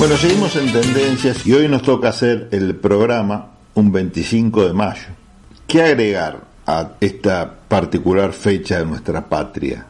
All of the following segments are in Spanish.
Bueno, seguimos en tendencias y hoy nos toca hacer el programa un 25 de mayo. ¿Qué agregar a esta particular fecha de nuestra patria?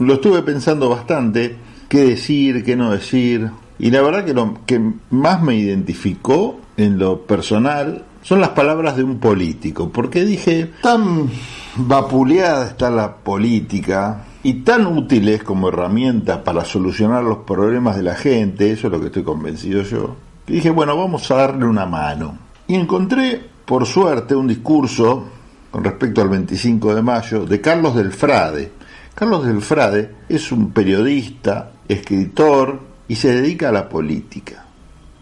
Lo estuve pensando bastante, qué decir, qué no decir, y la verdad que lo que más me identificó en lo personal son las palabras de un político, porque dije, tan vapuleada está la política y tan útil es como herramienta para solucionar los problemas de la gente, eso es lo que estoy convencido yo, que dije, bueno, vamos a darle una mano. Y encontré, por suerte, un discurso con respecto al 25 de mayo de Carlos del Frade. Carlos del Frade es un periodista, escritor y se dedica a la política.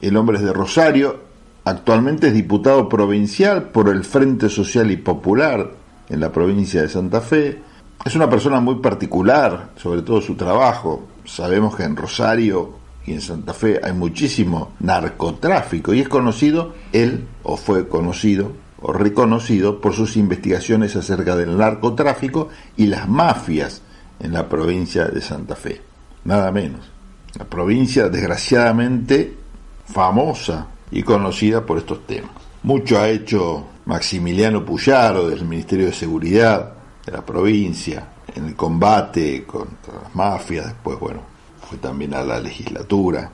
El hombre es de Rosario, actualmente es diputado provincial por el Frente Social y Popular en la provincia de Santa Fe. Es una persona muy particular, sobre todo su trabajo. Sabemos que en Rosario y en Santa Fe hay muchísimo narcotráfico y es conocido, él o fue conocido o reconocido por sus investigaciones acerca del narcotráfico y las mafias en la provincia de Santa Fe. Nada menos. La provincia desgraciadamente famosa y conocida por estos temas. Mucho ha hecho Maximiliano Puyaro del Ministerio de Seguridad de la provincia en el combate contra las mafias, después, bueno, fue también a la legislatura.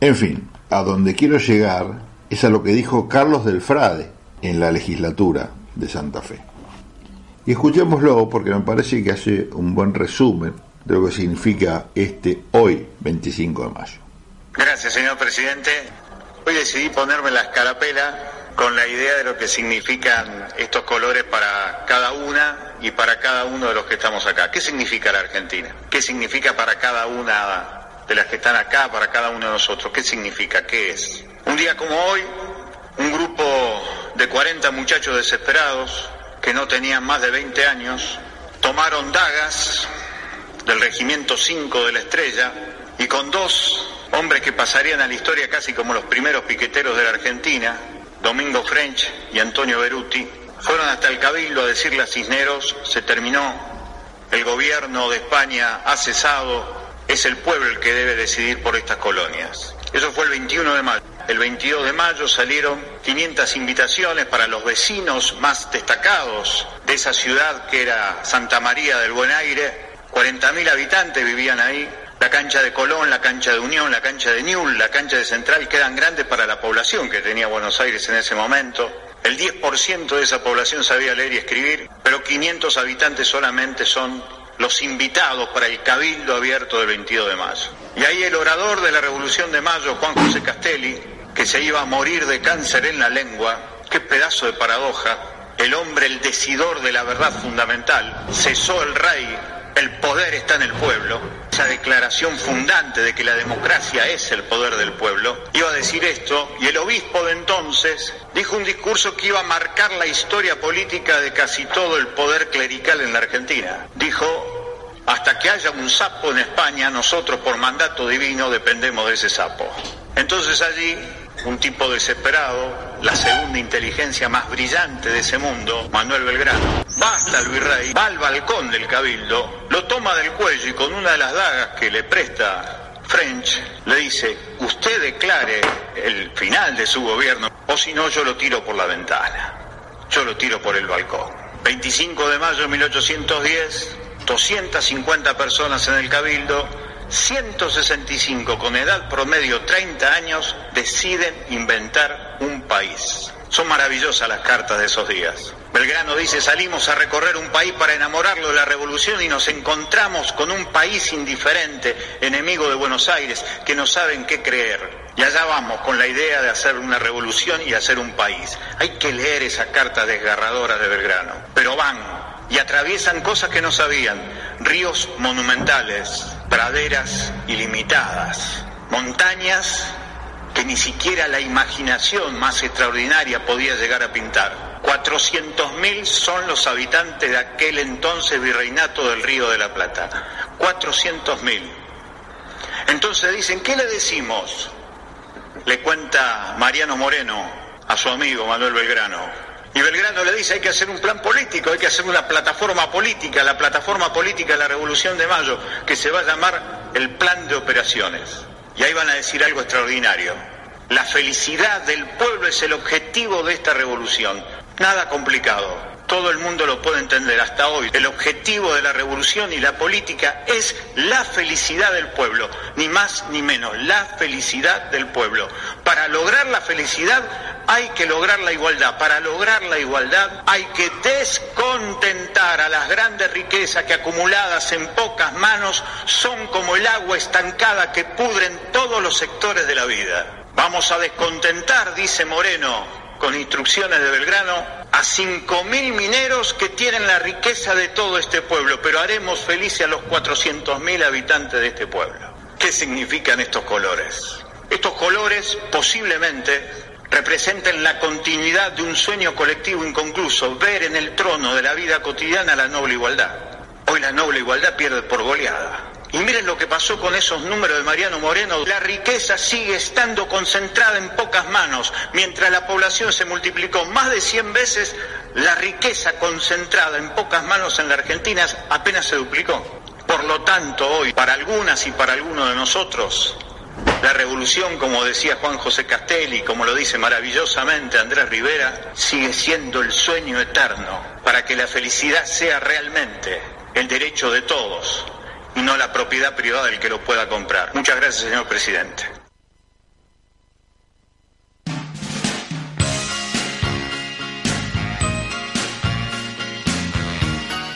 En fin, a donde quiero llegar es a lo que dijo Carlos del Frade en la legislatura de Santa Fe. Y escuchémoslo porque me parece que hace un buen resumen de lo que significa este hoy, 25 de mayo. Gracias, señor presidente. Hoy decidí ponerme la escarapela con la idea de lo que significan estos colores para cada una y para cada uno de los que estamos acá. ¿Qué significa la Argentina? ¿Qué significa para cada una de las que están acá, para cada uno de nosotros? ¿Qué significa? ¿Qué es? Un día como hoy, un grupo de 40 muchachos desesperados que no tenían más de 20 años tomaron dagas del Regimiento 5 de la Estrella y con dos hombres que pasarían a la historia casi como los primeros piqueteros de la Argentina, Domingo French y Antonio Beruti, fueron hasta el Cabildo a decirle a Cisneros, se terminó, el gobierno de España ha cesado, es el pueblo el que debe decidir por estas colonias. Eso fue el 21 de mayo. El 22 de mayo salieron 500 invitaciones para los vecinos más destacados de esa ciudad que era Santa María del Buen Aire. 40.000 habitantes vivían ahí. La cancha de Colón, la cancha de Unión, la cancha de Ñul, la cancha de Central quedan grandes para la población que tenía Buenos Aires en ese momento. El 10% de esa población sabía leer y escribir, pero 500 habitantes solamente son los invitados para el cabildo abierto del 22 de mayo. Y ahí el orador de la Revolución de Mayo, Juan José Castelli, que se iba a morir de cáncer en la lengua, qué pedazo de paradoja, el hombre, el decidor de la verdad fundamental, cesó el rey el poder está en el pueblo, esa declaración fundante de que la democracia es el poder del pueblo, iba a decir esto y el obispo de entonces dijo un discurso que iba a marcar la historia política de casi todo el poder clerical en la Argentina. Dijo, hasta que haya un sapo en España, nosotros por mandato divino dependemos de ese sapo. Entonces allí un tipo desesperado, la segunda inteligencia más brillante de ese mundo, Manuel Belgrano, va hasta el va al balcón del cabildo, lo toma del cuello y con una de las dagas que le presta French, le dice, usted declare el final de su gobierno, o si no yo lo tiro por la ventana, yo lo tiro por el balcón. 25 de mayo de 1810, 250 personas en el cabildo, 165 con edad promedio 30 años deciden inventar un país. Son maravillosas las cartas de esos días. Belgrano dice, salimos a recorrer un país para enamorarlo de la revolución y nos encontramos con un país indiferente, enemigo de Buenos Aires, que no saben qué creer. Y allá vamos con la idea de hacer una revolución y hacer un país. Hay que leer esa carta desgarradora de Belgrano. Pero van y atraviesan cosas que no sabían. Ríos monumentales, praderas ilimitadas, montañas que ni siquiera la imaginación más extraordinaria podía llegar a pintar. 400.000 son los habitantes de aquel entonces virreinato del Río de la Plata. 400.000. Entonces dicen, ¿qué le decimos? Le cuenta Mariano Moreno a su amigo Manuel Belgrano. Y Belgrano le dice hay que hacer un plan político, hay que hacer una plataforma política, la plataforma política de la Revolución de Mayo, que se va a llamar el Plan de Operaciones. y ahí van a decir algo extraordinario. La felicidad del pueblo es el objetivo de esta revolución. Nada complicado todo el mundo lo puede entender hasta hoy. El objetivo de la revolución y la política es la felicidad del pueblo, ni más ni menos, la felicidad del pueblo. Para lograr la felicidad hay que lograr la igualdad. Para lograr la igualdad hay que descontentar a las grandes riquezas que acumuladas en pocas manos son como el agua estancada que pudren todos los sectores de la vida. Vamos a descontentar, dice Moreno, con instrucciones de Belgrano, a 5.000 mineros que tienen la riqueza de todo este pueblo, pero haremos felices a los 400.000 habitantes de este pueblo. ¿Qué significan estos colores? Estos colores posiblemente representen la continuidad de un sueño colectivo inconcluso, ver en el trono de la vida cotidiana la noble igualdad. Hoy la noble igualdad pierde por goleada. Y miren lo que pasó con esos números de Mariano Moreno. La riqueza sigue estando concentrada en pocas manos. Mientras la población se multiplicó más de 100 veces, la riqueza concentrada en pocas manos en la Argentina apenas se duplicó. Por lo tanto, hoy, para algunas y para algunos de nosotros, la revolución, como decía Juan José Castelli, como lo dice maravillosamente Andrés Rivera, sigue siendo el sueño eterno para que la felicidad sea realmente el derecho de todos y no la propiedad privada del que lo pueda comprar. Muchas gracias, señor presidente.